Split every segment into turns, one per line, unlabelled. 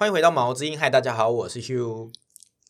欢迎回到毛之音，嗨，大家好，我是 Hugh。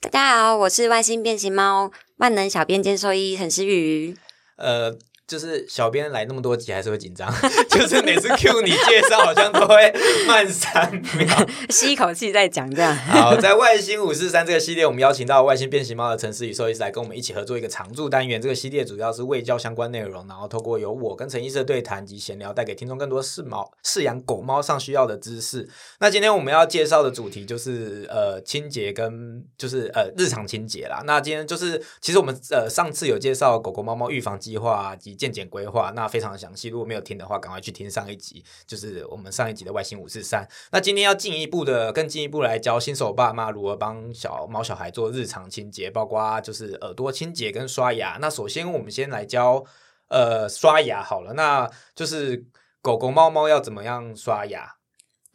大家好，我是外星变形猫万能小编兼兽医陈诗雨。
呃，就是小编来那么多集，还是会紧张，就是每次 Q 你介绍，好像都会慢三秒。
吸一口气再讲这样。
好，在外星五四三这个系列，我们邀请到外星变形猫的陈思宇兽医师来跟我们一起合作一个常驻单元。这个系列主要是卫教相关内容，然后透过由我跟陈医师的对谈及闲聊，带给听众更多饲猫饲养狗猫上需要的知识。那今天我们要介绍的主题就是呃清洁跟就是呃日常清洁啦。那今天就是其实我们呃上次有介绍狗狗猫猫预防计划及健检规划，那非常详细。如果没有听的话，赶快去听上一集，就是我们上一集的外星五四三。那今天要进一步的更进一步来教新手爸妈如何帮小猫小孩做日常清洁，包括就是耳朵清洁跟刷牙。那首先我们先来教呃刷牙好了，那就是狗狗猫猫要怎么样刷牙？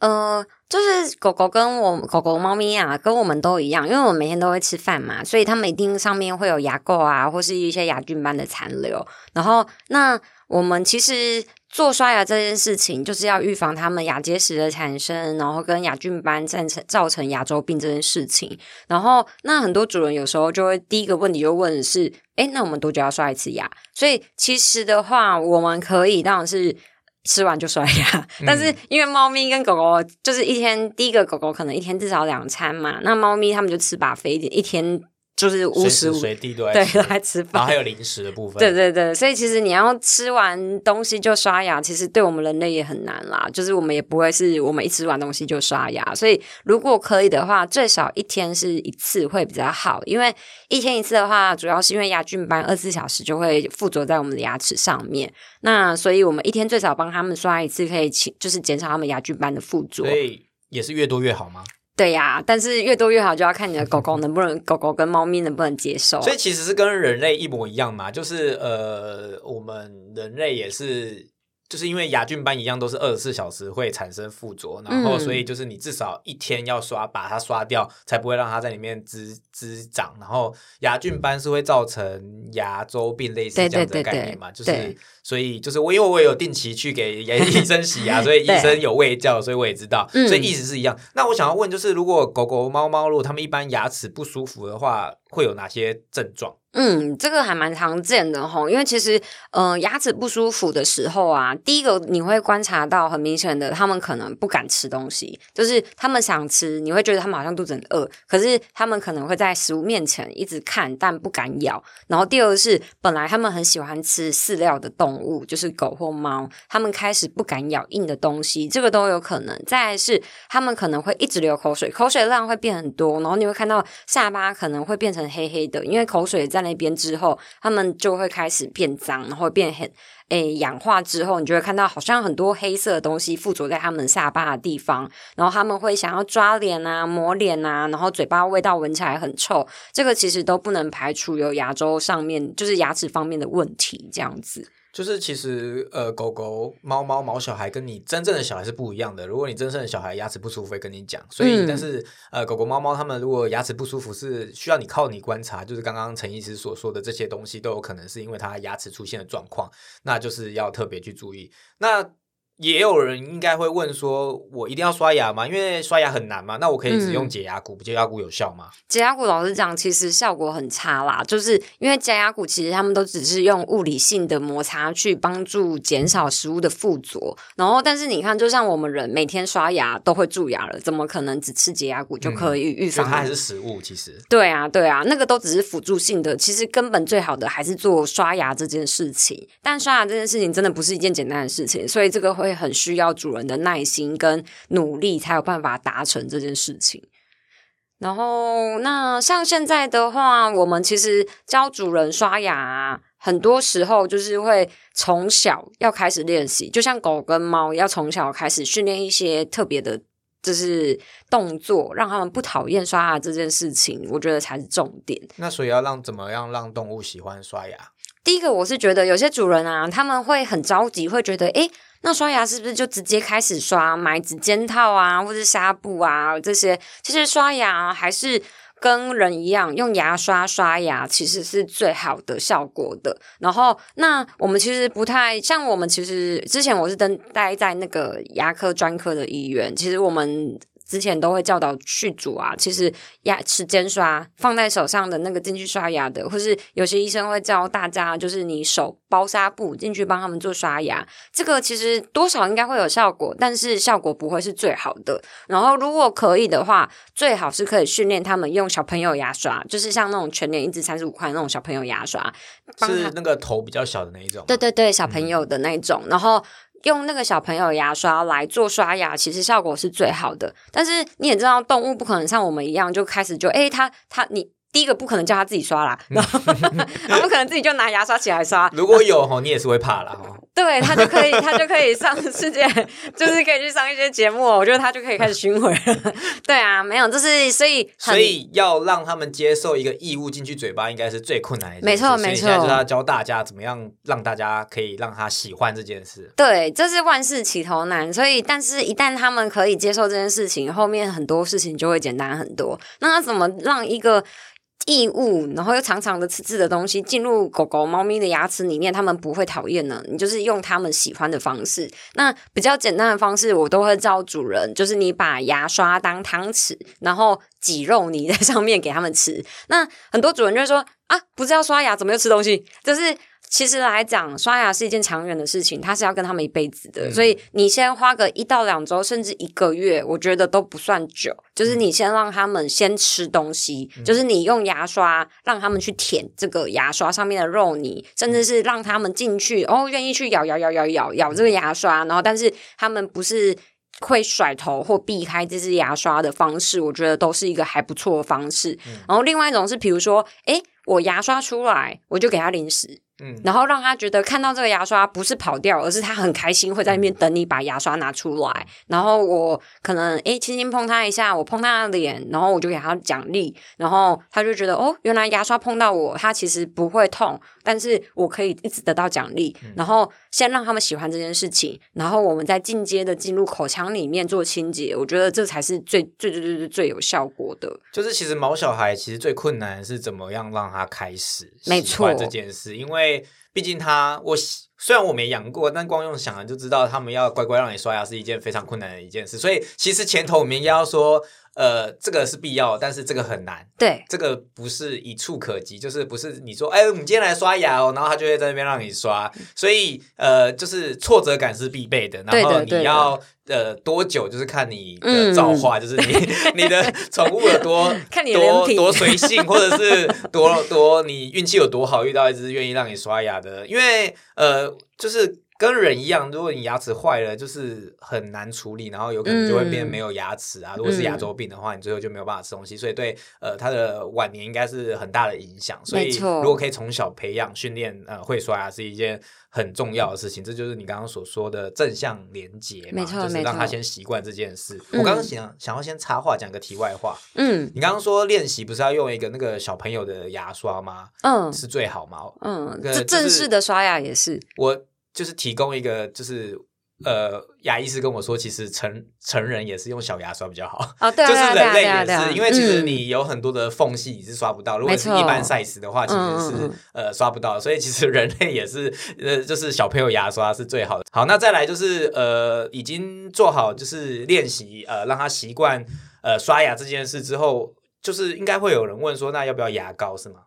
呃，就是狗狗跟我狗狗、猫咪啊，跟我们都一样，因为我们每天都会吃饭嘛，所以它们一定上面会有牙垢啊，或是一些牙菌斑的残留。然后，那我们其实做刷牙这件事情，就是要预防它们牙结石的产生，然后跟牙菌斑造成造成牙周病这件事情。然后，那很多主人有时候就会第一个问题就问是：诶，那我们多久要刷一次牙？所以其实的话，我们可以当然是。吃完就刷牙，但是因为猫咪跟狗狗就是一天，第一个狗狗可能一天至少两餐嘛，那猫咪它们就吃把肥一点，一天就是无时无
随地都
对
在
都在吃
然后
饭。
还有零食的部分。
对对对，所以其实你要吃完东西就刷牙，其实对我们人类也很难啦。就是我们也不会是我们一吃完东西就刷牙，所以如果可以的话，最少一天是一次会比较好。因为一天一次的话，主要是因为牙菌斑二十四小时就会附着在我们的牙齿上面，那所以我们一天最少帮他们刷一次，可以减就是减少他们牙菌斑的附着
所。以也是越多越好吗？
对呀，但是越多越好，就要看你的狗狗能不能，狗狗跟猫咪能不能接受。
所以其实是跟人类一模一样嘛，就是呃，我们人类也是，就是因为牙菌斑一样都是二十四小时会产生附着，然后
嗯
所以就是你至少一天要刷，把它刷掉，才不会让它在里面滋滋长。然后牙菌斑是会造成牙周病类似这样子的概念嘛，
对
就是所以就是我因为我有定期去给牙医生洗牙，所以医生有喂教，所以我也知道，
嗯
所以意思是一样。那我想要问就是，如果狗狗、猫猫如果它们一般牙齿不舒服的话，会有哪些症状？
嗯，这个还蛮常见的吼，因为其实，呃，牙齿不舒服的时候啊，第一个你会观察到很明显的，他们可能不敢吃东西，就是他们想吃，你会觉得他们好像肚子很饿，可是他们可能会在食物面前一直看，但不敢咬。然后第二个是，本来他们很喜欢吃饲料的动物，就是狗或猫，他们开始不敢咬硬的东西，这个都有可能。再是，他们可能会一直流口水，口水量会变很多，然后你会看到下巴可能会变成黑黑的，因为口水在那边之后，他们就会开始变脏，然后变很诶氧化之后，你就会看到好像很多黑色的东西附着在他们下巴的地方，然后他们会想要抓脸啊、抹脸啊，然后嘴巴味道闻起来很臭，这个其实都不能排除有牙周上面就是牙齿方面的问题，这样子。
就是其实呃，狗狗、猫猫、毛小孩跟你真正的小孩是不一样的。如果你真正的小孩牙齿不舒服，会跟你讲。所以，
嗯
但是呃，狗狗、猫猫它们如果牙齿不舒服，是需要你靠你观察。就是刚刚陈医师所说的这些东西，都有可能是因为它牙齿出现的状况，那就是要特别去注意。那也有人应该会问说，我一定要刷牙吗？因为刷牙很难嘛。那我可以只用
嗯
解牙骨，解牙骨有效吗？
解牙骨老实讲，其实效果很差啦，就是因为解牙骨其实他们都只是用物理性的摩擦去帮助减少食物的附着，然后但是你看，就像我们人每天刷牙都会蛀牙了，怎么可能只吃解牙骨就可以预防？
它还是食物，其实。
对啊，对啊，那个都只是辅助性的，其实根本最好的还是做刷牙这件事情。但刷牙这件事情真的不是一件简单的事情，所以这个会很需要主人的耐心跟努力，才有办法达成这件事情。然后，那像现在的话，我们其实教主人刷牙、啊，很多时候就是会从小要开始练习，就像狗跟猫要从小开始训练一些特别的，就是动作，让他们不讨厌刷牙这件事情，我觉得才是重点。
那所以要让怎么样让动物喜欢刷牙？
第一个，我是觉得有些主人啊，他们会很着急，会觉得，诶，那刷牙是不是就直接开始刷，买指尖套啊，或者纱布啊这些？其实刷牙还是跟人一样，用牙刷刷牙其实是最好的效果的。然后，那我们其实不太像我们，其实之前我是登待在那个牙科专科的医院，其实我们。之前都会教导去煮啊，其实牙齿间刷放在手上的那个进去刷牙的，或是有些医生会教大家，就是你手包纱布进去帮他们做刷牙，这个其实多少应该会有效果，但是效果不会是最好的。然后如果可以的话，最好是可以训练他们用小朋友牙刷，就是像那种全年一支三十五块那种小朋友牙刷，
是那个头比较小的那一种。
对对对，小朋友的那一种，然后。用那个小朋友牙刷来做刷牙，其实效果是最好的。但是你也知道，动物不可能像我们一样就开始就哎，它它你。第一个不可能叫他自己刷啦，然后 他不可能自己就拿牙刷起来刷。
如果有吼，你也是会怕啦。吼。
对他就可以，他就可以上世界，就是可以去上一些节目。我觉得他就可以开始巡回了。对啊，没有，就是所以
所以要让他们接受一个异物进去嘴巴，应该是最困难的。
没错，没错。
现在就是要教大家怎么样让大家可以让他喜欢这件事。
对，这是万事起头难，所以但是一旦他们可以接受这件事情，后面很多事情就会简单很多。那他怎么让一个？异物，然后又长长的、刺刺的东西进入狗狗、猫咪的牙齿里面，它们不会讨厌呢。你就是用它们喜欢的方式。那比较简单的方式，我都会教主人，就是你把牙刷当汤匙，然后挤肉泥在上面给他们吃。那很多主人就会说：“啊，不是要刷牙，怎么又吃东西？”就是。其实来讲，刷牙是一件长远的事情，它是要跟他们一辈子的。所以你先花个一到两周，甚至一个月，我觉得都不算久。就是你先让他们先吃东西，就是你用牙刷让他们去舔这个牙刷上面的肉泥，甚至是让他们进去哦，愿意去咬咬咬咬咬咬这个牙刷，然后但是他们不是会甩头或避开这支牙刷的方式，我觉得都是一个还不错的方式。然后另外一种是，比如说，诶，我牙刷出来，我就给他零食。嗯，然后让他觉得看到这个牙刷不是跑掉，而是他很开心会在那边等你把牙刷拿出来。然后我可能诶轻轻碰他一下，我碰他的脸，然后我就给他奖励，然后他就觉得哦，原来牙刷碰到我，他其实不会痛，但是我可以一直得到奖励。然后先让他们喜欢这件事情，然后我们再进阶的进入口腔里面做清洁。我觉得这才是最最最最最最有效果的。
就是其实毛小孩其实最困难是怎么样让他开始
没错
这件事，因为。因为毕竟他，我虽然我没养过，但光用想了就知道，他们要乖乖让你刷牙是一件非常困难的一件事。所以其实前头我们应该要说。呃，这个是必要，但是这个很难。
对，
这个不是一触可及，就是不是你说，哎，我们今天来刷牙哦，然后他就会在那边让你刷。所以，呃，就是挫折感是必备的。然后你要呃多久，就是看你的造化，就是你 你的宠物有多
看你
多多随 性，或者是多多你运气有多好，遇到一只愿意让你刷牙的。因为呃，就是。跟人一样，如果你牙齿坏了，就是很难处理，然后有可能就会变没有牙齿啊。如果是牙周病的话，你最后就没有办法吃东西，所以对呃他的晚年应该是很大的影响。所以如果可以从小培养训练呃会刷牙是一件很重要的事情。这就是你刚刚所说的正向连接嘛，就是让他先习惯这件事。我刚刚想想要先插话讲个题外话，嗯，你刚刚说练习不是要用一个那个小朋友的牙刷吗？嗯，是最好吗？
嗯，这正式的刷牙也是
我。就是提供一个，就是呃，牙医师跟我说，其实成成人也是用小牙刷比较好
啊，对，
就是人类也是，因为其实你有很多的缝隙你是刷不到，如果是一般 size 的话，其实是呃刷不到，所以其实人类也是呃，就是小朋友牙刷是最好的。好，那再来就是呃，已经做好就是练习呃，让他习惯呃刷牙这件事之后，就是应该会有人问说，那要不要牙膏是吗？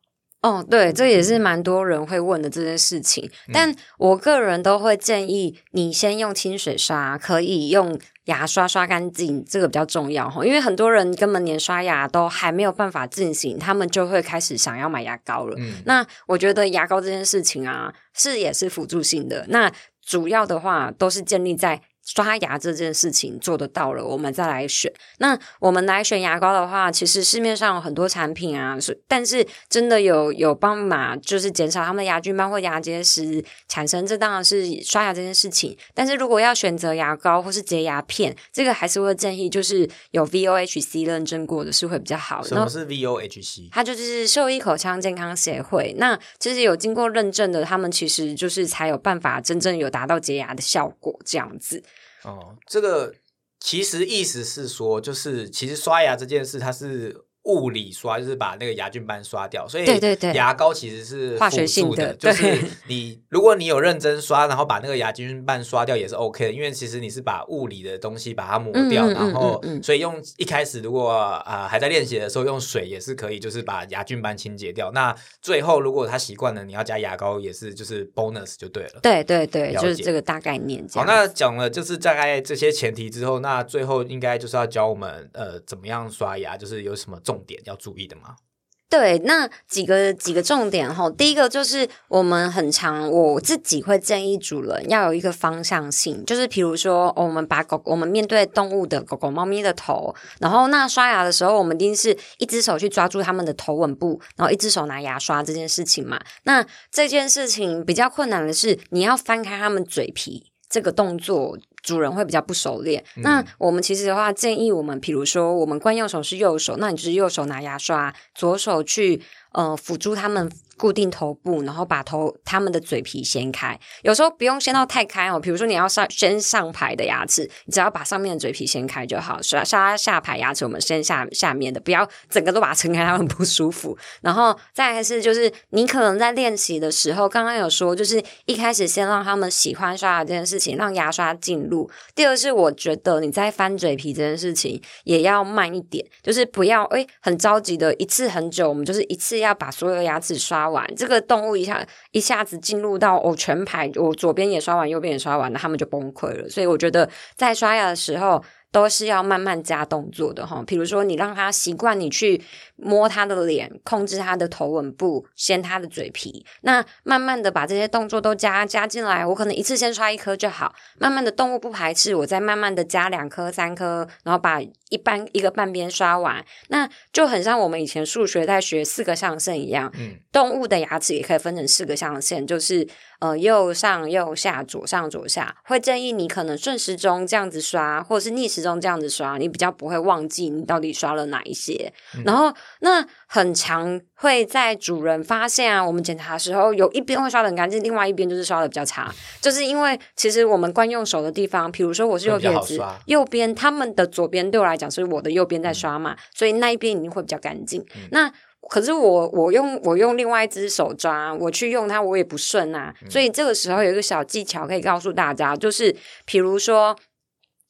哦，对，这也是蛮多人会问的这件事情。但我个人都会建议你先用清水刷，可以用牙刷刷干净，这个比较重要哈。因为很多人根本连刷牙都还没有办法进行，他们就会开始想要买牙膏了。那我觉得牙膏这件事情啊，是也是辅助性的。那主要的话都是建立在。刷牙这件事情做得到了，我们再来选。那我们来选牙膏的话，其实市面上有很多产品啊，是但是真的有有帮忙，就是减少他们的牙菌斑或牙结石产生。这当然是刷牙这件事情。但是如果要选择牙膏或是洁牙片，这个还是会建议就是有 VOHC 认证过的是会比较好。
什么是 VOHC？
它就是兽医口腔健康协会。那其实有经过认证的，他们其实就是才有办法真正有达到洁牙的效果这样子。
哦，这个其实意思是说，就是其实刷牙这件事，它是物理刷，就是把那个牙菌斑刷掉。所以
对对对
牙膏其实是
化学性的
就是你如果你有认真刷，然后把那个牙菌斑刷掉也是 OK 的，因为其实你是把物理的东西把它抹掉，然后
嗯嗯
所以用一开始如果啊、呃还在练习的时候用水也是可以，就是把牙菌斑清洁掉。那最后如果他习惯了，你要加牙膏也是就是 bonus 就对了。
对对对，就是这个大概念
好，那讲了就是大概这些前提之后，那最后应该就是要教我们呃怎么样刷牙，就是有什么重重点要注意的吗？
对，那几个几个重点哈，第一个就是我们很常，我自己会建议主人要有一个方向性，就是比如说、我们把狗，我们面对动物的狗狗、猫咪的头，然后那刷牙的时候，我们一定是一只手去抓住它们的头吻部，然后一只手拿牙刷这件事情嘛。那这件事情比较困难的是，你要翻开它们嘴皮这个动作。主人会比较不熟练。那我们其实的话，建议我们，比如说我们惯用手是右手，那你就是右手拿牙刷，左手去呃辅助他们固定头部，然后把头他们的嘴皮掀开。有时候不用掀到太开哦，比如说你要上先上排的牙齿，你只要把上面的嘴皮掀开就好。刷刷下排牙齿，我们先下下面的，不要整个都把它撑开，它很不舒服。然后再来是就是你可能在练习的时候，刚刚有说，就是一开始先让他们喜欢刷牙这件事情，让牙刷进入。第二是我觉得你在翻嘴皮这件事情也要慢一点，就是不要诶很着急的一次很久，我们就是一次要把所有的牙齿刷完。这个动物一下一下子进入到、哦、全排，我左边也刷完，右边也刷完，了他们就崩溃了。所以我觉得在刷牙的时候。都是要慢慢加动作的哈，比如说你让他习惯你去摸他的脸，控制他的头吻部，掀他的嘴皮，那慢慢的把这些动作都加加进来。我可能一次先刷一颗就好，慢慢的动物不排斥，我再慢慢的加两颗、三颗，然后把一半一个半边刷完，那就很像我们以前数学在学四个象限一样。
嗯，
动物的牙齿也可以分成四个象限，就是呃右上、右下、左上、左下。会建议你可能顺时钟这样子刷，或者是逆时钟这样子刷，你比较不会忘记你到底刷了哪一些。
嗯
然后那很常会在主人发现啊，我们检查的时候有一边会刷的很干净，另外一边就是刷的比较差，就是因为其实我们惯用手的地方，比如说我是右撇子，右边他们的左边对我来讲是我的右边在刷嘛，所以那一边一定会比较干净。那可是我我用我用另外一只手抓，我去用它我也不顺啊，所以这个时候有一个小技巧可以告诉大家，就是比如说。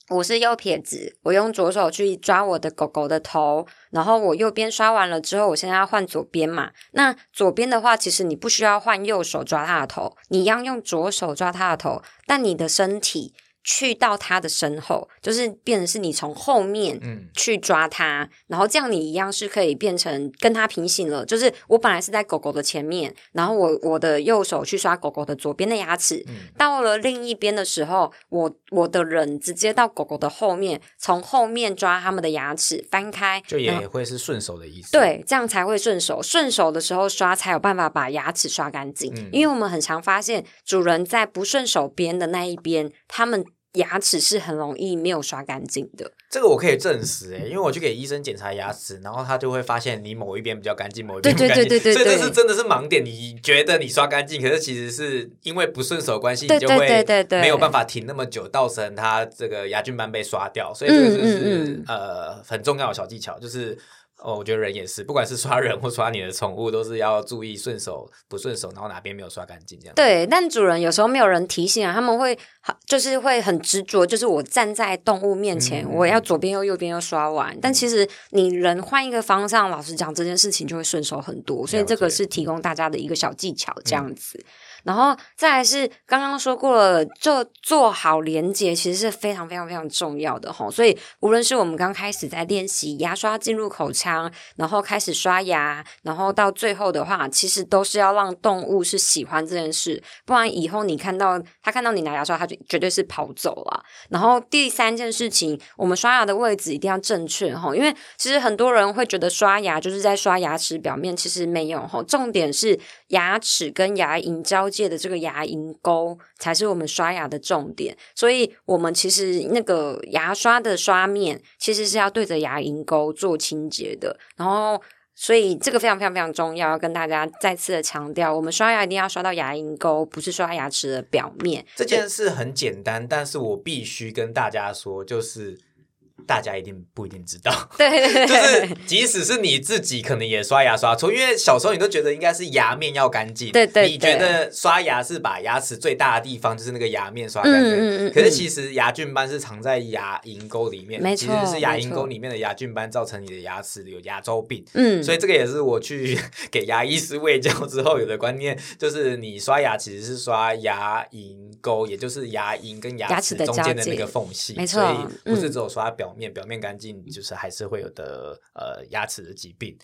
我是右撇子，我用左手去抓我的狗狗的头，然后我右边刷完了之后，我现在要换左边嘛。那左边的话，其实你不需要换右手抓它的头，你要用左手抓它的头，但你的身体去到它的身后，就是变成是你从后面
嗯
去抓它，然后这样你一样是可以变成跟它平行了。就是我本来是在狗狗的前面，然后我我的右手去刷狗狗的左边的牙齿，
嗯
到了另一边的时候，我我的人直接到狗狗的后面，从后面抓它们的牙齿翻开，
就也会是顺手的意思。，
对，这样才会顺手。顺手的时候刷，才有办法把牙齿刷干净。
嗯
因为我们很常发现，主人在不顺手边的那一边，他们牙齿是很容易没有刷干净的。
这个我可以证实诶，因为我去给医生检查牙齿，然后他就会发现你某一边比较干净，某一边不
对对
干净，
对对对
所以这
对
是真的是盲点。你觉得你刷干净，可是其实是因为不顺手的关系，你就会没有办法停那么久，造成它这个牙菌斑被刷掉。所以这个就
嗯
是、
嗯嗯
呃很重要的小技巧，就是。哦，我觉得人也是，不管是刷人或刷你的宠物，都是要注意顺手不顺手，然后哪边没有刷干净这样。，
对，但主人有时候没有人提醒啊，他们会就是会很执着，就是我站在动物面前，
嗯
我要左边又右边又刷完。但其实你人换一个方向，老实讲，这件事情就会顺手很多。所以这个是提供大家的一个小技巧，这
嗯
样子。然后再来是刚刚说过了，就做好连接，其实是非常非常非常重要的哈。所以无论是我们刚开始在练习牙刷进入口腔，然后开始刷牙，然后到最后的话，其实都是要让动物是喜欢这件事，不然以后你看到它看到你拿牙刷，它就绝对是跑走了。然后第三件事情，我们刷牙的位置一定要正确哈，因为其实很多人会觉得刷牙就是在刷牙齿表面，其实没有哈。重点是牙齿跟牙龈交界的这个牙龈沟才是我们刷牙的重点。所以我们其实那个牙刷的刷面其实是要对着牙龈沟做清洁的，然后。所以这个非常非常非常重要，要跟大家再次的强调，我们刷牙一定要刷到牙龈沟，不是刷牙齿的表面。
这件事很简单，但是我必须跟大家说，就是大家一定不一定知道。
对对对，
就是即使是你自己，可能也刷牙刷错，因为小时候你都觉得应该是牙面要干净，
对对
你觉得刷牙是把牙齿最大的地方就是那个牙面刷干净，
嗯嗯嗯
可是其实牙菌斑是藏在牙龈沟里面，
没错
其实是牙龈沟里面的牙菌斑造成你的牙齿有牙周病。
嗯，
所以这个也是我去给牙医师喂教之后有的观念，就是你刷牙其实是刷牙龈沟，也就是牙龈跟牙齿中间的那个缝隙，
没错
所以不是
嗯。
只有刷表面，表面干净就是还是会有的呃牙齿的疾病。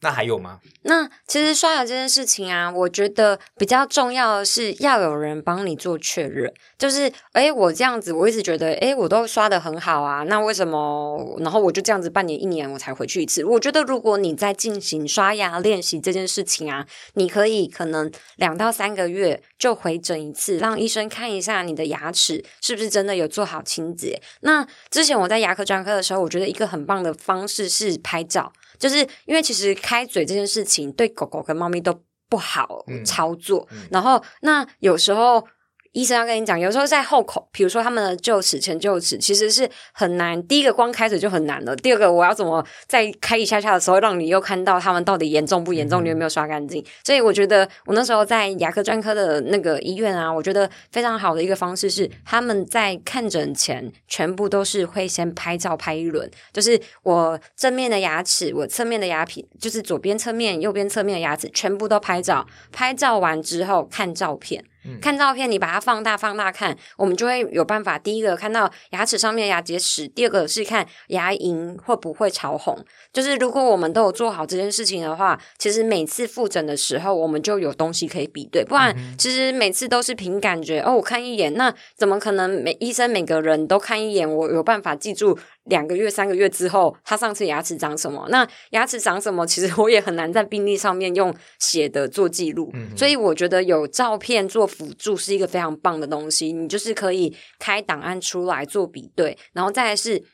那还有吗？
那其实刷牙这件事情啊，我觉得比较重要的是要有人帮你做确认。就是，诶，我这样子，我一直觉得，诶，我都刷的很好啊，那为什么？然后我就这样子半年、一年我才回去一次。我觉得，如果你在进行刷牙练习这件事情啊，你可以可能两到三个月就回诊一次，让医生看一下你的牙齿是不是真的有做好清洁。那之前我在牙科专科的时候，我觉得一个很棒的方式是拍照。就是因为其实开嘴这件事情对狗狗跟猫咪都不好
嗯
操作，
嗯
然后那有时候。医生要跟你讲，有时候在后口，比如说他们的臼齿、前臼齿，其实是很难。第一个光开嘴就很难了，第二个我要怎么在开一下下的时候，让你又看到他们到底严重不严重，你有没有刷干净？所以我觉得我那时候在牙科专科的那个医院啊，我觉得非常好的一个方式是，他们在看诊前全部都是会先拍照拍一轮，就是我正面的牙齿，我侧面的牙皮，就是左边侧面、右边侧面的牙齿，全部都拍照。拍照完之后看照片。
嗯
看照片，你把它放大放大看，我们就会有办法。第一个看到牙齿上面牙结石，第二个是看牙龈会不会潮红。就是如果我们都有做好这件事情的话，其实每次复诊的时候，我们就有东西可以比对。不然，其实每次都是凭感觉。哦，我看一眼，那怎么可能每医生每个人都看一眼？我有办法记住两个月、三个月之后他上次牙齿长什么？那牙齿长什么？其实我也很难在病历上面用写的做记录。
嗯
所以我觉得有照片做辅助是一个非常棒的东西。你就是可以开档案出来做比对，然后再来是。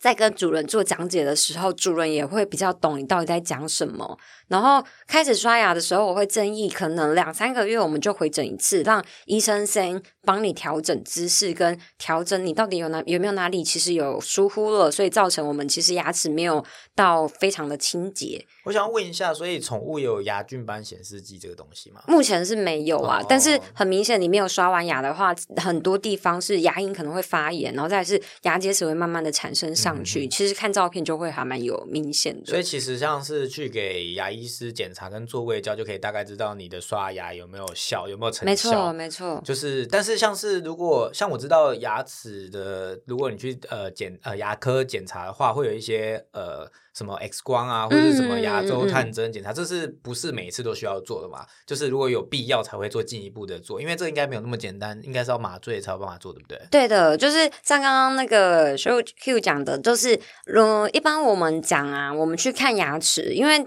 在跟主人做讲解的时候，主人也会比较懂你到底在讲什么。然后开始刷牙的时候，我会建议可能两三个月我们就回诊一次，让医生先帮你调整姿势，跟调整你到底有哪有没有哪里其实有疏忽了，所以造成我们其实牙齿没有到非常的清洁。
我想问一下，所以宠物有牙菌斑显示剂这个东西吗？
目前是没有啊，
哦
但是很明显，你没有刷完牙的话，很多地方是牙龈可能会发炎，然后再是牙结石会慢慢的产生上去。其实看照片就会还蛮有明显的。
嗯所以其实像是去给牙医师检查跟做胃胶，就可以大概知道你的刷牙有没有效，有没有成
没错，
效。
没错。
就是，但是像是如果像我知道牙齿的，如果你去呃检呃牙科检查的话，会有一些呃什么 X 光啊，或者什么牙周探针检查，这是不是每一次都需要做的嘛？就是如果有必要才会做进一步的做，因为这应该没有那么简单，应该是要麻醉才有办法做，对不对？
对的，就是像刚刚那个 Show Q 讲的，就是嗯，一般我们讲啊，我们去看牙齿，因为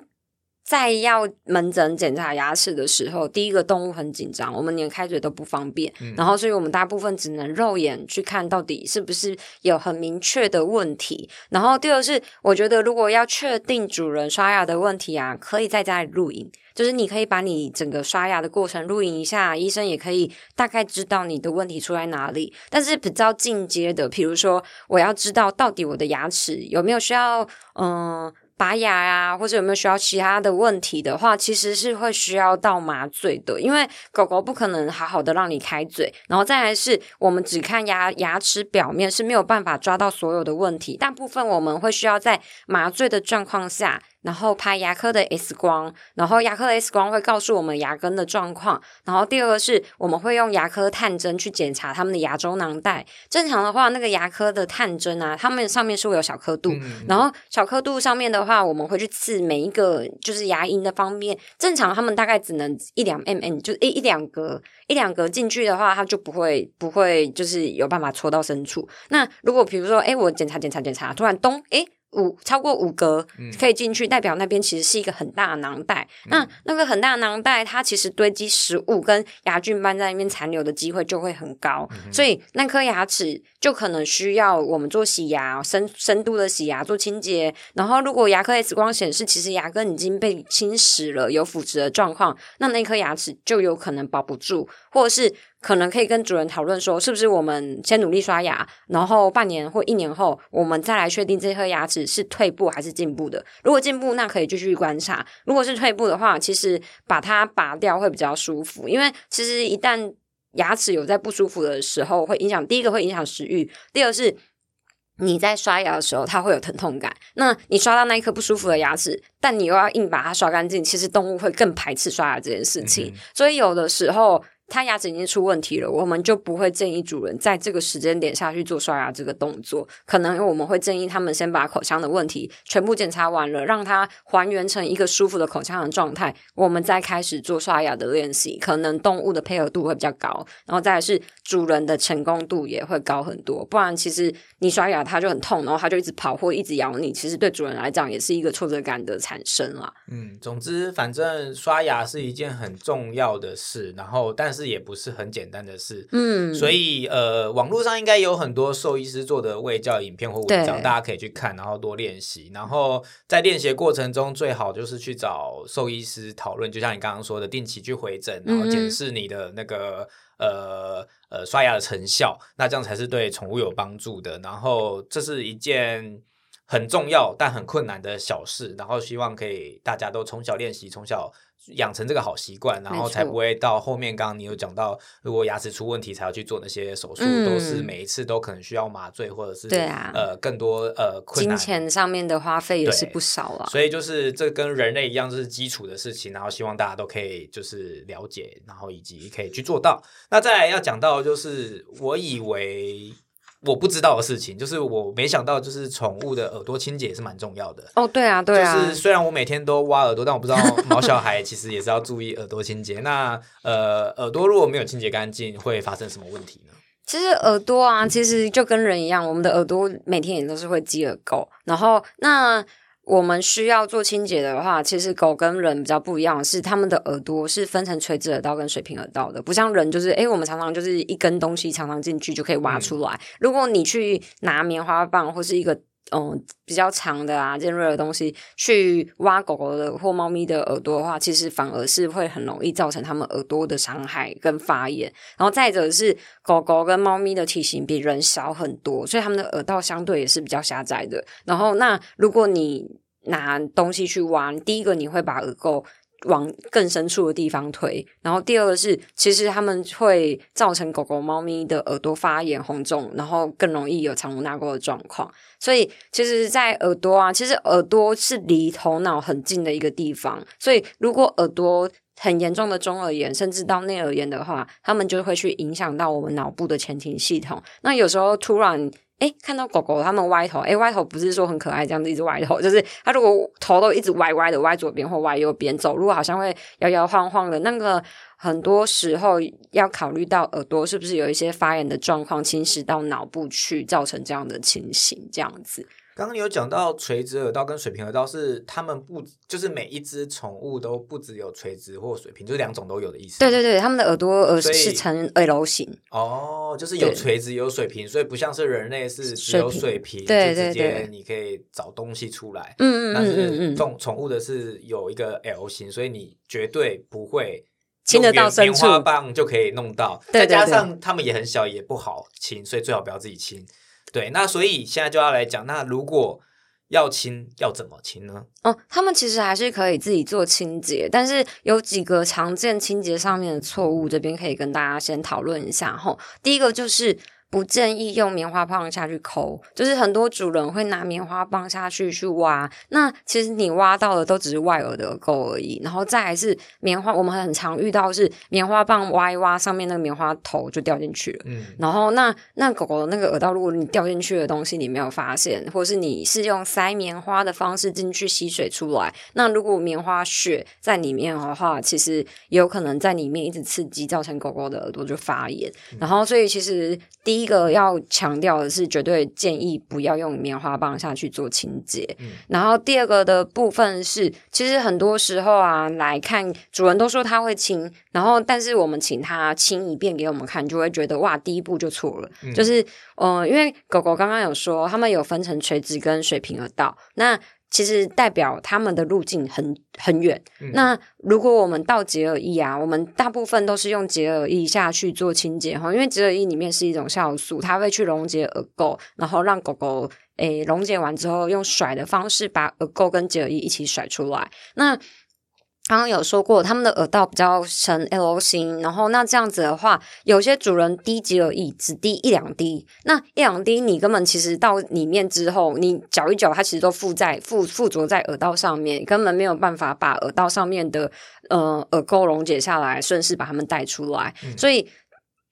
在要门诊检查牙齿的时候，第一个动物很紧张，我们连开嘴都不方便，
嗯
然后所以我们大部分只能肉眼去看到底是不是有很明确的问题。然后第二是，我觉得如果要确定主人刷牙的问题啊，可以在家里录影。就是你可以把你整个刷牙的过程录影一下，医生也可以大概知道你的问题出在哪里。但是比较进阶的，比如说我要知道到底我的牙齿有没有需要嗯。拔牙啊，或者有没有需要其他的问题的话，其实是会需要到麻醉的，因为狗狗不可能好好的让你开嘴，然后再来是我们只看牙牙齿表面是没有办法抓到所有的问题，大部分我们会需要在麻醉的状况下，然后拍牙科的 X 光，然后牙科的 X 光会告诉我们牙根的状况，然后第二个是我们会用牙科探针去检查他们的牙周囊袋。正常的话，那个牙科的探针啊，它们上面是会有小刻度，
嗯
然后小刻度上面的话，那我们会去刺每一个就是牙龈的方面。正常他们大概只能一两 mm，就一一两格一两格进去的话，它就不会不会就是有办法戳到深处。那如果比如说，哎，我检查检查检查，突然咚，哎。五超过五格
嗯
可以进去，代表那边其实是一个很大的囊袋。那那个很大的囊袋，它其实堆积食物跟牙菌斑在那边残留的机会就会很高，所以那颗牙齿就可能需要我们做洗牙，深深度的洗牙做清洁。然后如果牙科 X 光显示其实牙根已经被侵蚀了，有腐蚀的状况，那那颗牙齿就有可能保不住，或者是可能可以跟主人讨论说，是不是我们先努力刷牙，然后半年或一年后，我们再来确定这颗牙齿是退步还是进步的。如果进步，那可以继续观察；如果是退步的话，其实把它拔掉会比较舒服，因为其实一旦牙齿有在不舒服的时候，会影响第一个会影响食欲，第二是。你在刷牙的时候，它会有疼痛感。那你刷到那一颗不舒服的牙齿，但你又要硬把它刷干净，其实动物会更排斥刷牙这件事情。所以有的时候。它牙齿已经出问题了，我们就不会建议主人在这个时间点下去做刷牙这个动作。可能我们会建议他们先把口腔的问题全部检查完了，让它还原成一个舒服的口腔的状态，我们再开始做刷牙的练习。可能动物的配合度会比较高，然后再是主人的成功度也会高很多。不然，其实你刷牙它就很痛，然后它就一直跑或一直咬你，其实对主人来讲也是一个挫折感的产生啦。
嗯，总之，反正刷牙是一件很重要的事，然后但是。也不是很简单的事，嗯，所以呃，网络上应该有很多兽医师做的喂教影片或文章，大家可以去看，然后多练习。然后在练习过程中，最好就是去找兽医师讨论，就像你刚刚说的，定期去回诊，然后检视你的那个呃呃刷牙的成效，那这样才是对宠物有帮助的。然后这是一件很重要但很困难的小事，然后希望可以大家都从小练习，从小。养成这个好习惯，然后才不会到后面。刚刚你有讲到，如果牙齿出问题才要去做那些手术，都是每一次都可能需要麻醉，或者是
对啊，
呃，更多呃
金钱上面的花费也是不少啊。
所以就是这跟人类一样，就是基础的事情，然后希望大家都可以就是了解，然后以及可以去做到。那再来要讲到就是，我以为。我不知道的事情，就是我没想到，就是宠物的耳朵清洁也是蛮重要的。
哦，对啊，对
啊。就是虽然我每天都挖耳朵，但我不知道 毛小孩其实也是要注意耳朵清洁。那呃，耳朵如果没有清洁干净，会发生什么问题呢？
其实耳朵啊，其实就跟人一样，我们的耳朵每天也都是会积耳垢。然后那。我们需要做清洁的话，其实狗跟人比较不一样，是它们的耳朵是分成垂直耳道跟水平耳道的，不像人，就是诶，我们常常就是一根东西常常进去就可以挖出来。如果你去拿棉花棒或是一个嗯比较长的啊尖锐的东西去挖狗狗的或猫咪的耳朵的话，其实反而是会很容易造成它们耳朵的伤害跟发炎。然后再者是狗狗跟猫咪的体型比人小很多，所以它们的耳道相对也是比较狭窄的。然后那如果你拿东西去挖，第一个你会把耳垢往更深处的地方推，然后第二个是，其实他们会造成狗狗、猫咪的耳朵发炎、红肿，然后更容易有藏污纳垢的状况。所以，其实，在耳朵啊，其实耳朵是离头脑很近的一个地方，所以如果耳朵很严重的中耳炎，甚至到内耳炎的话，他们就会去影响到我们脑部的前庭系统。那有时候突然。哎，看到狗狗它们歪头，哎，歪头不是说很可爱这样子一直歪头，就是它如果头都一直歪歪的，歪左边或歪右边，走路好像会摇摇晃晃的。那个很多时候要考虑到耳朵是不是有一些发炎的状况侵蚀到脑部去，造成这样的情形，这样子。
刚刚有讲到垂直耳道跟水平耳道是它们不就是每一只宠物都不只有垂直或水平，就是两种都有的意思。
对对对，它们的耳朵耳是呈 L 型。
哦，就是有垂直有水平，所以不像是人类是只有水平，就直接你可以找东西出来。嗯嗯嗯但是宠宠物的是有一个 L 型，所以你绝对不会
亲得到棉
花棒就可以弄到。再加上它们也很小，也不好亲，所以最好不要自己亲。对，那所以现在就要来讲，那如果要清，要怎么清呢？
哦，他们其实还是可以自己做清洁，但是有几个常见清洁上面的错误，这边可以跟大家先讨论一下。吼，第一个就是。不建议用棉花棒下去抠，就是很多主人会拿棉花棒下去去挖，那其实你挖到的都只是外耳的垢而已。然后再是棉花，我们很常遇到是棉花棒挖一挖，上面那个棉花头就掉进去了。嗯，然后那那狗狗的那个耳道，如果你掉进去的东西你没有发现，或是你是用塞棉花的方式进去吸水出来，那如果棉花屑在里面的话，其实有可能在里面一直刺激，造成狗狗的耳朵就发炎。然后所以其实第一。个要强调的是，绝对建议不要用棉花棒下去做清洁。然后第二个的部分是，其实很多时候啊，来看主人都说他会清，然后但是我们请他清一遍给我们看，就会觉得哇，第一步就错了。就是，嗯，因为狗狗刚刚有说，他们有分成垂直跟水平的道，那。其实代表他们的路径很很远。那如果我们到洁尔液啊，我们大部分都是用洁尔液下去做清洁哈，因为洁尔液里面是一种酵素，它会去溶解耳垢，然后让狗狗诶溶解完之后，用甩的方式把耳垢跟洁尔液一起甩出来。那刚刚有说过，他们的耳道比较呈 L 型，然后那这样子的话，有些主人滴几而已只滴一两滴，那一两滴你根本其实到里面之后，你搅一搅，它其实都附在附附着在耳道上面，根本没有办法把耳道上面的呃耳垢溶解下来，顺势把它们带出来，所以。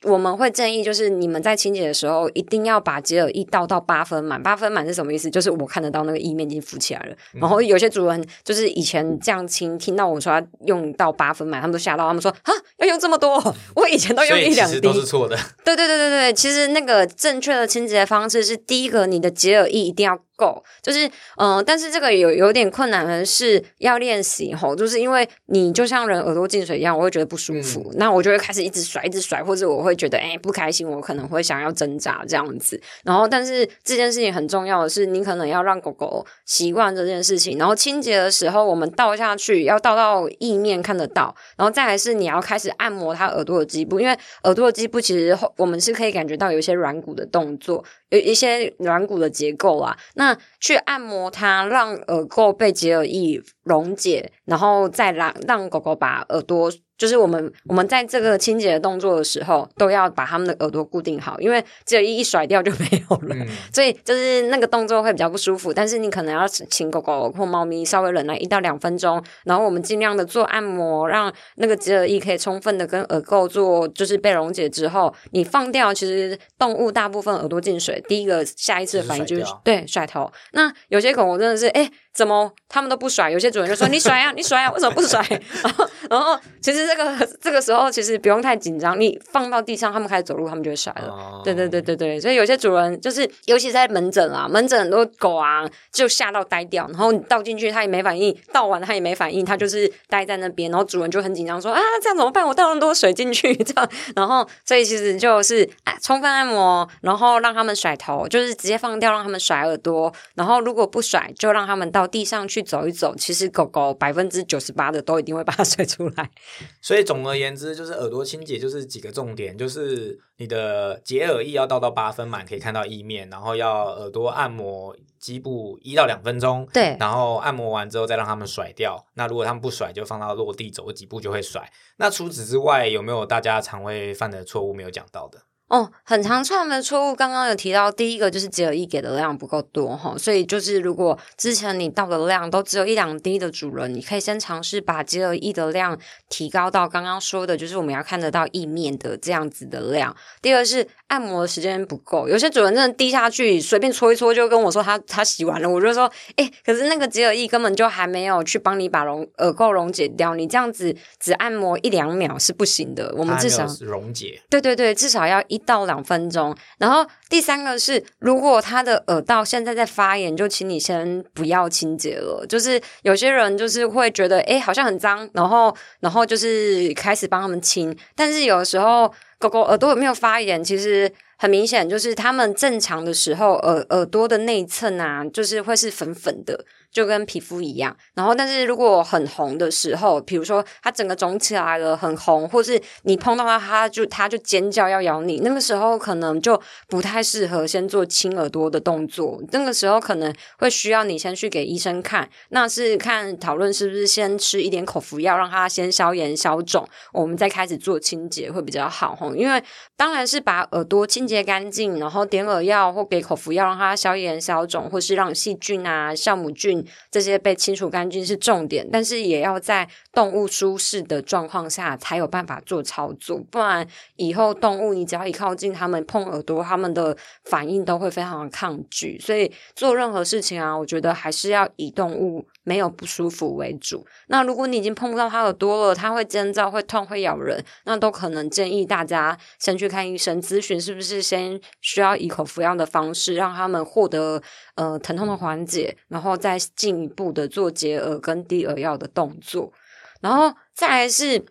我们会建议，就是你们在清洁的时候，一定要把洁耳液倒到八分满。八分满是什么意思？就是我看得到那个液面已经浮起来了。然后有些主人就是以前这样清，听到我说要用到八分满，他们都吓到，他们说啊，要用这么多？我以前都用一两滴，
都是错的。
对对对对对，其实那个正确的清洁方式是，第一个，你的洁耳液一定要。够，就是嗯，但是这个有有点困难的是要练习吼，就是因为你就像人耳朵进水一样，我会觉得不舒服，那我就会开始一直甩，一直甩，或者我会觉得哎不开心，我可能会想要挣扎这样子。然后，但是这件事情很重要的是，你可能要让狗狗习惯这件事情。然后清洁的时候，我们倒下去要倒到意面看得到，然后再来是你要开始按摩它耳朵的基部，因为耳朵的基部其实我们是可以感觉到有一些软骨的动作。有一些软骨的结构啊，那去按摩它，让耳垢被洁耳液溶解，然后再让让狗狗把耳朵。就是我们我们在这个清洁的动作的时候，都要把他们的耳朵固定好，因为只有一一甩掉就没有了，所以就是那个动作会比较不舒服。但是你可能要请狗狗或猫咪稍微忍耐一到两分钟，然后我们尽量的做按摩，让那个洁耳液可以充分的跟耳垢做就是被溶解之后，你放掉。其实动物大部分耳朵进水，第一个下一次的反应就是对甩头。那有些狗狗真的是哎。怎么他们都不甩？有些主人就说：“你甩呀，你甩呀，为什么不甩？”然后，然后其实这个这个时候其实不用太紧张，你放到地上，他们开始走路，他们就会甩了。对对对对对，所以有些主人就是，尤其在门诊啊，门诊很多狗啊就吓到呆掉，然后你倒进去它也没反应，倒完它也没反应，它就是待在那边，然后主人就很紧张说：“啊，这样怎么办？我倒那么多水进去，这样。”然后所以其实就是啊，充分按摩，然后让他们甩头，就是直接放掉，让他们甩耳朵，然后如果不甩，就让他们到。地上去走一走，其实狗狗百分之九十八的都一定会把它甩出来。
所以总而言之，就是耳朵清洁就是几个重点，就是你的洁耳液要倒到八分满，可以看到意面，然后要耳朵按摩基部一到两分钟，
对，
然后按摩完之后再让他们甩掉。那如果他们不甩，就放到落地走几步就会甩。那除此之外，有没有大家常会犯的错误没有讲到的？
哦，很常犯的错误，刚刚有提到，第一个就是洁耳液给的量不够多哈，所以就是如果之前你倒的量都只有一两滴的主人，你可以先尝试把洁耳液的量提高到刚刚说的，就是我们要看得到意面的这样子的量。第二是按摩的时间不够，有些主人真的滴下去随便搓一搓就跟我说他他洗完了，我就说哎，可是那个洁耳液根本就还没有去帮你把溶耳垢溶解掉，你这样子只按摩一两秒是不行的，我们至少
溶解，
对对对，至少要一。到两分钟，然后第三个是，如果他的耳道现在在发炎，就请你先不要清洁了。就是有些人就是会觉得，哎，好像很脏，然后然后就是开始帮他们清，但是有时候狗狗耳朵有没有发炎，其实。很明显，就是他们正常的时候，耳耳朵的内侧啊，就是会是粉粉的，就跟皮肤一样。然后，但是如果很红的时候，比如说它整个肿起来了，很红，或是你碰到它，它就它就尖叫要咬你，那个时候可能就不太适合先做清耳朵的动作。那个时候可能会需要你先去给医生看，那是看讨论是不是先吃一点口服药，让它先消炎消肿，我们再开始做清洁会比较好。因为当然是把耳朵清。洁干净，然后点耳药或给口服药，让它消炎消肿，或是让细菌啊、酵母菌这些被清除干净是重点。但是也要在动物舒适的状况下才有办法做操作，不然以后动物你只要一靠近它们碰耳朵，它们的反应都会非常的抗拒。所以做任何事情啊，我觉得还是要以动物。没有不舒服为主。那如果你已经碰不到它耳朵了，它会尖叫、会痛、会咬人，那都可能建议大家先去看医生咨询，是不是先需要以口服药的方式让他们获得呃疼痛的缓解，然后再进一步的做洁耳跟滴耳药的动作。然后再来是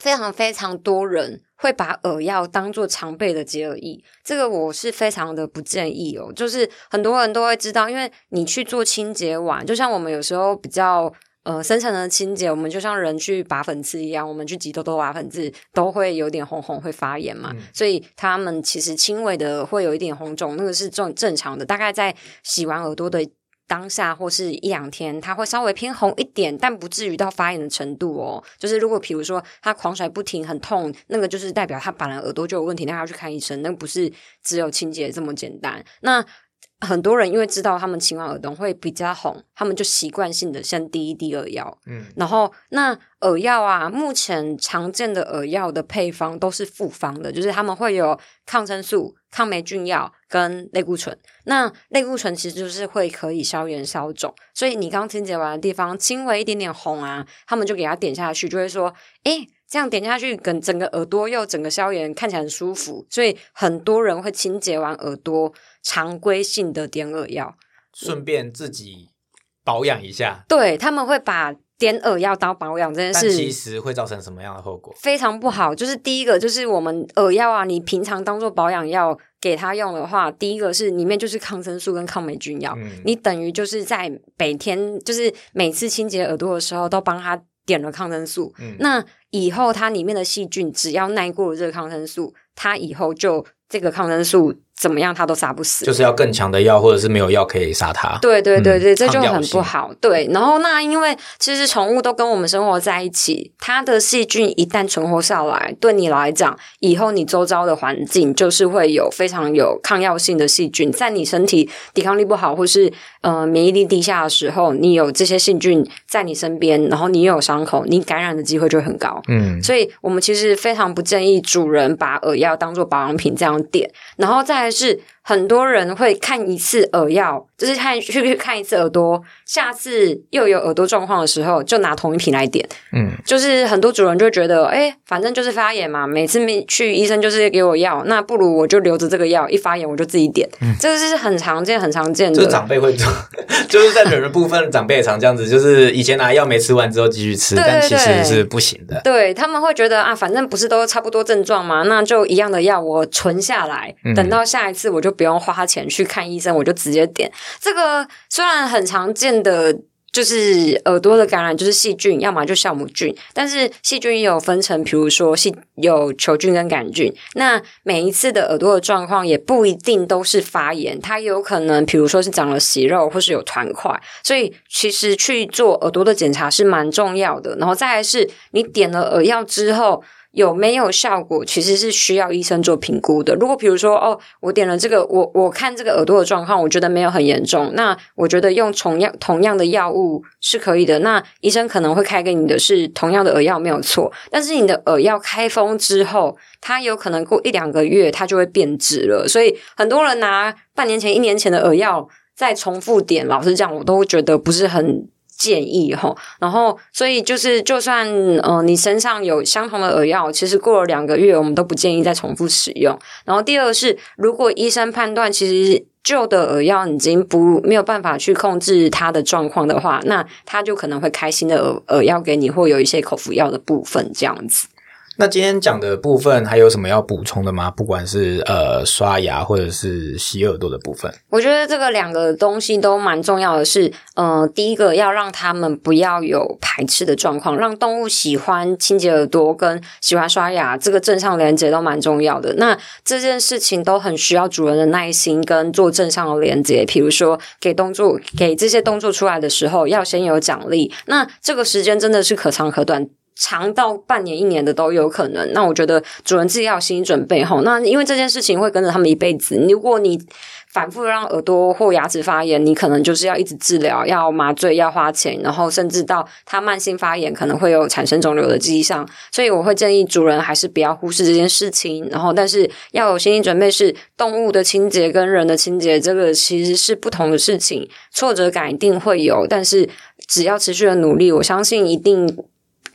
非常非常多人会把耳药当做常备的洁耳液，这个我是非常的不建议哦。就是很多人都会知道，因为你去做清洁完，就像我们有时候比较呃深层的清洁，我们就像人去拔粉刺一样，我们去挤痘痘拔粉刺都会有点红红，会发炎嘛。所以他们其实轻微的会有一点红肿，那个是正正常的。大概在洗完耳朵的。当下或是一两天，它会稍微偏红一点，但不至于到发炎的程度哦。就是如果比如说它狂甩不停，很痛，那个就是代表它本来耳朵就有问题，那要去看医生。那不是只有清洁这么简单。那很多人因为知道他们清完耳洞会比较红，他们就习惯性的先滴一滴耳药。嗯，然后那耳药啊，目前常见的耳药的配方都是复方的，就是他们会有抗生素。抗霉菌药跟类固醇，那类固醇其实就是会可以消炎消肿，所以你刚清洁完的地方轻微一点点红啊，他们就给它点下去，就会说，哎，这样点下去，跟整个耳朵又整个消炎，看起来很舒服，所以很多人会清洁完耳朵，常规性的点耳药，
顺便自己保养一下，
对他们会把。点耳药当保养这件事，
其实会造成什么样的后果？
非常不好。就是第一个，就是我们耳药啊，你平常当做保养药给他用的话，第一个是里面就是抗生素跟抗霉菌药，你等于就是在每天就是每次清洁耳朵的时候都帮他点了抗生素。那以后它里面的细菌只要耐过了这个抗生素，它以后就这个抗生素。怎么样，它都杀不死，
就是要更强的药，或者是没有药可以杀它。
对对对对，这就很不好。对，然后那因为其实宠物都跟我们生活在一起，它的细菌一旦存活下来，对你来讲，以后你周遭的环境就是会有非常有抗药性的细菌，在你身体抵抗力不好或是呃免疫力低下的时候，你有这些细菌在你身边，然后你又有伤口，你感染的机会就很高。嗯，所以我们其实非常不建议主人把耳药当做保养品这样点，然后再。但是很多人会看一次耳药，就是看去去看一次耳朵，下次又有耳朵状况的时候，就拿同一瓶来点。嗯，就是很多主人就觉得，哎，反正就是发炎嘛，每次没去医生就是给我药，那不如我就留着这个药，一发炎我就自己点。嗯这个是很常见、很常见的。
就是长辈会做，就是在人的部分，长辈也常这样子，就是以前拿药没吃完之后继续吃，但其实是不行的。
对他们会觉得啊，反正不是都差不多症状嘛，那就一样的药我存下来，等到下一次我就。不用花钱去看医生，我就直接点这个。虽然很常见的就是耳朵的感染就是细菌，要么就酵母菌，但是细菌也有分成，比如说细有球菌跟杆菌。那每一次的耳朵的状况也不一定都是发炎，它有可能，比如说是长了息肉或是有团块。所以其实去做耳朵的检查是蛮重要的。然后再来是你点了耳药之后。有没有效果，其实是需要医生做评估的。如果比如说，哦，我点了这个，我我看这个耳朵的状况，我觉得没有很严重，那我觉得用同样同样的药物是可以的。那医生可能会开给你的是同样的耳药，没有错。但是你的耳药开封之后，它有可能过一两个月，它就会变质了。所以很多人拿半年前、一年前的耳药再重复点，老实讲，我都觉得不是很。建议哈，然后所以就是，就算嗯你身上有相同的耳药，其实过了两个月，我们都不建议再重复使用。然后第二是，如果医生判断其实旧的耳药已经不没有办法去控制它的状况的话，那他就可能会开新的耳耳药给你，或有一些口服药的部分这样子。
那今天讲的部分还有什么要补充的吗？不管是呃刷牙或者是洗耳朵的部分，
我觉得这个两个东西都蛮重要的。是，呃，第一个要让他们不要有排斥的状况，让动物喜欢清洁耳朵跟喜欢刷牙，这个正向连接都蛮重要的。那这件事情都很需要主人的耐心跟做正向的连接。比如说，给动作给这些动作出来的时候，要先有奖励。那这个时间真的是可长可短。长到半年、一年的都有可能。那我觉得主人自己要有心理准备哈。那因为这件事情会跟着他们一辈子。如果你反复让耳朵或牙齿发炎，你可能就是要一直治疗，要麻醉，要花钱，然后甚至到它慢性发炎，可能会有产生肿瘤的迹象。所以我会建议主人还是不要忽视这件事情。然后，但是要有心理准备，是动物的清洁跟人的清洁，这个其实是不同的事情。挫折感一定会有，但是只要持续的努力，我相信一定。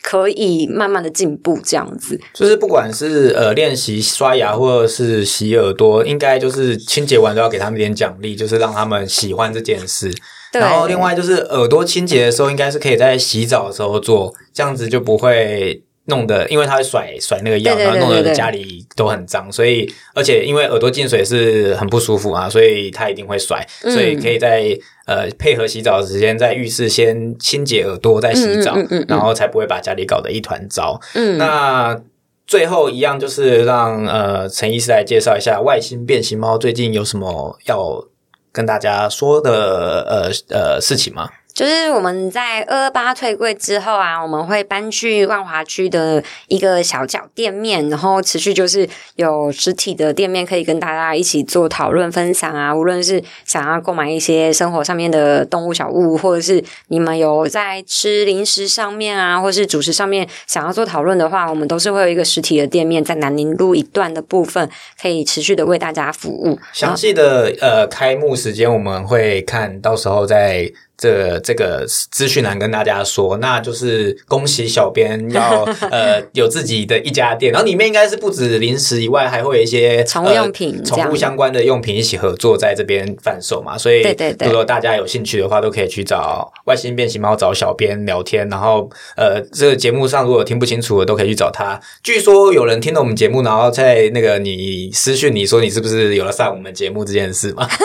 可以慢慢的进步，这样子
就是不管是呃练习刷牙或者是洗耳朵，应该就是清洁完都要给他们点奖励，就是让他们喜欢这件事。然后另外就是耳朵清洁的时候，应该是可以在洗澡的时候做，这样子就不会弄得，因为他会甩甩那个药，然后弄得家里都很脏，所以而且因为耳朵进水是很不舒服啊，所以他一定会甩，
嗯
所以可以在呃配合洗澡的时间，在浴室先清洁耳朵，再洗澡，然后才不会把家里搞得一团糟。
嗯，
那最后一样就是让呃陈医师来介绍一下外星变形猫最近有什么要跟大家说的呃呃事情吗？
就是我们在二二八退柜之后啊，我们会搬去万华区的一个小角店面，然后持续就是有实体的店面可以跟大家一起做讨论分享啊。无论是想要购买一些生活上面的动物小物，或者是你们有在吃零食上面啊，或是主食上面想要做讨论的话，我们都是会有一个实体的店面在南宁路一段的部分，可以持续的为大家服务。
详细的呃开幕时间我们会看到时候在这这个资讯栏跟大家说，那就是恭喜小编要 呃有自己的一家店，然后里面应该是不止零食以外，还会有一些
宠物用品
呃宠物相关的用品一起合作在这边贩售嘛。所以
对对对
如果大家有兴趣的话，都可以去找外星变形猫找小编聊天，然后呃这个节目上如果听不清楚的，都可以去找他。据说有人听了我们节目，然后在那个你私讯你说你是不是有了上我们节目这件事嘛？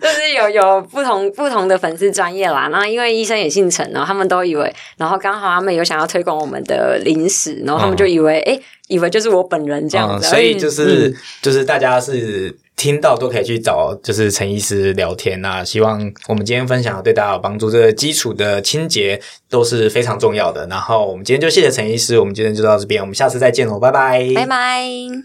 就是有有不同不同的粉丝专业啦，然后因为医生也姓陈，然后他们都以为，然后刚好他们有想要推广我们的零食，然后他们就以为，哎、以为就是我本人这样子，
嗯，所以就是、
嗯
就是大家是听到都可以去找就是陈医师聊天那希望我们今天分享对大家有帮助，这个基础的清洁都是非常重要的。然后我们今天就谢谢陈医师，我们今天就到这边，我们下次再见喽，拜拜，
拜拜。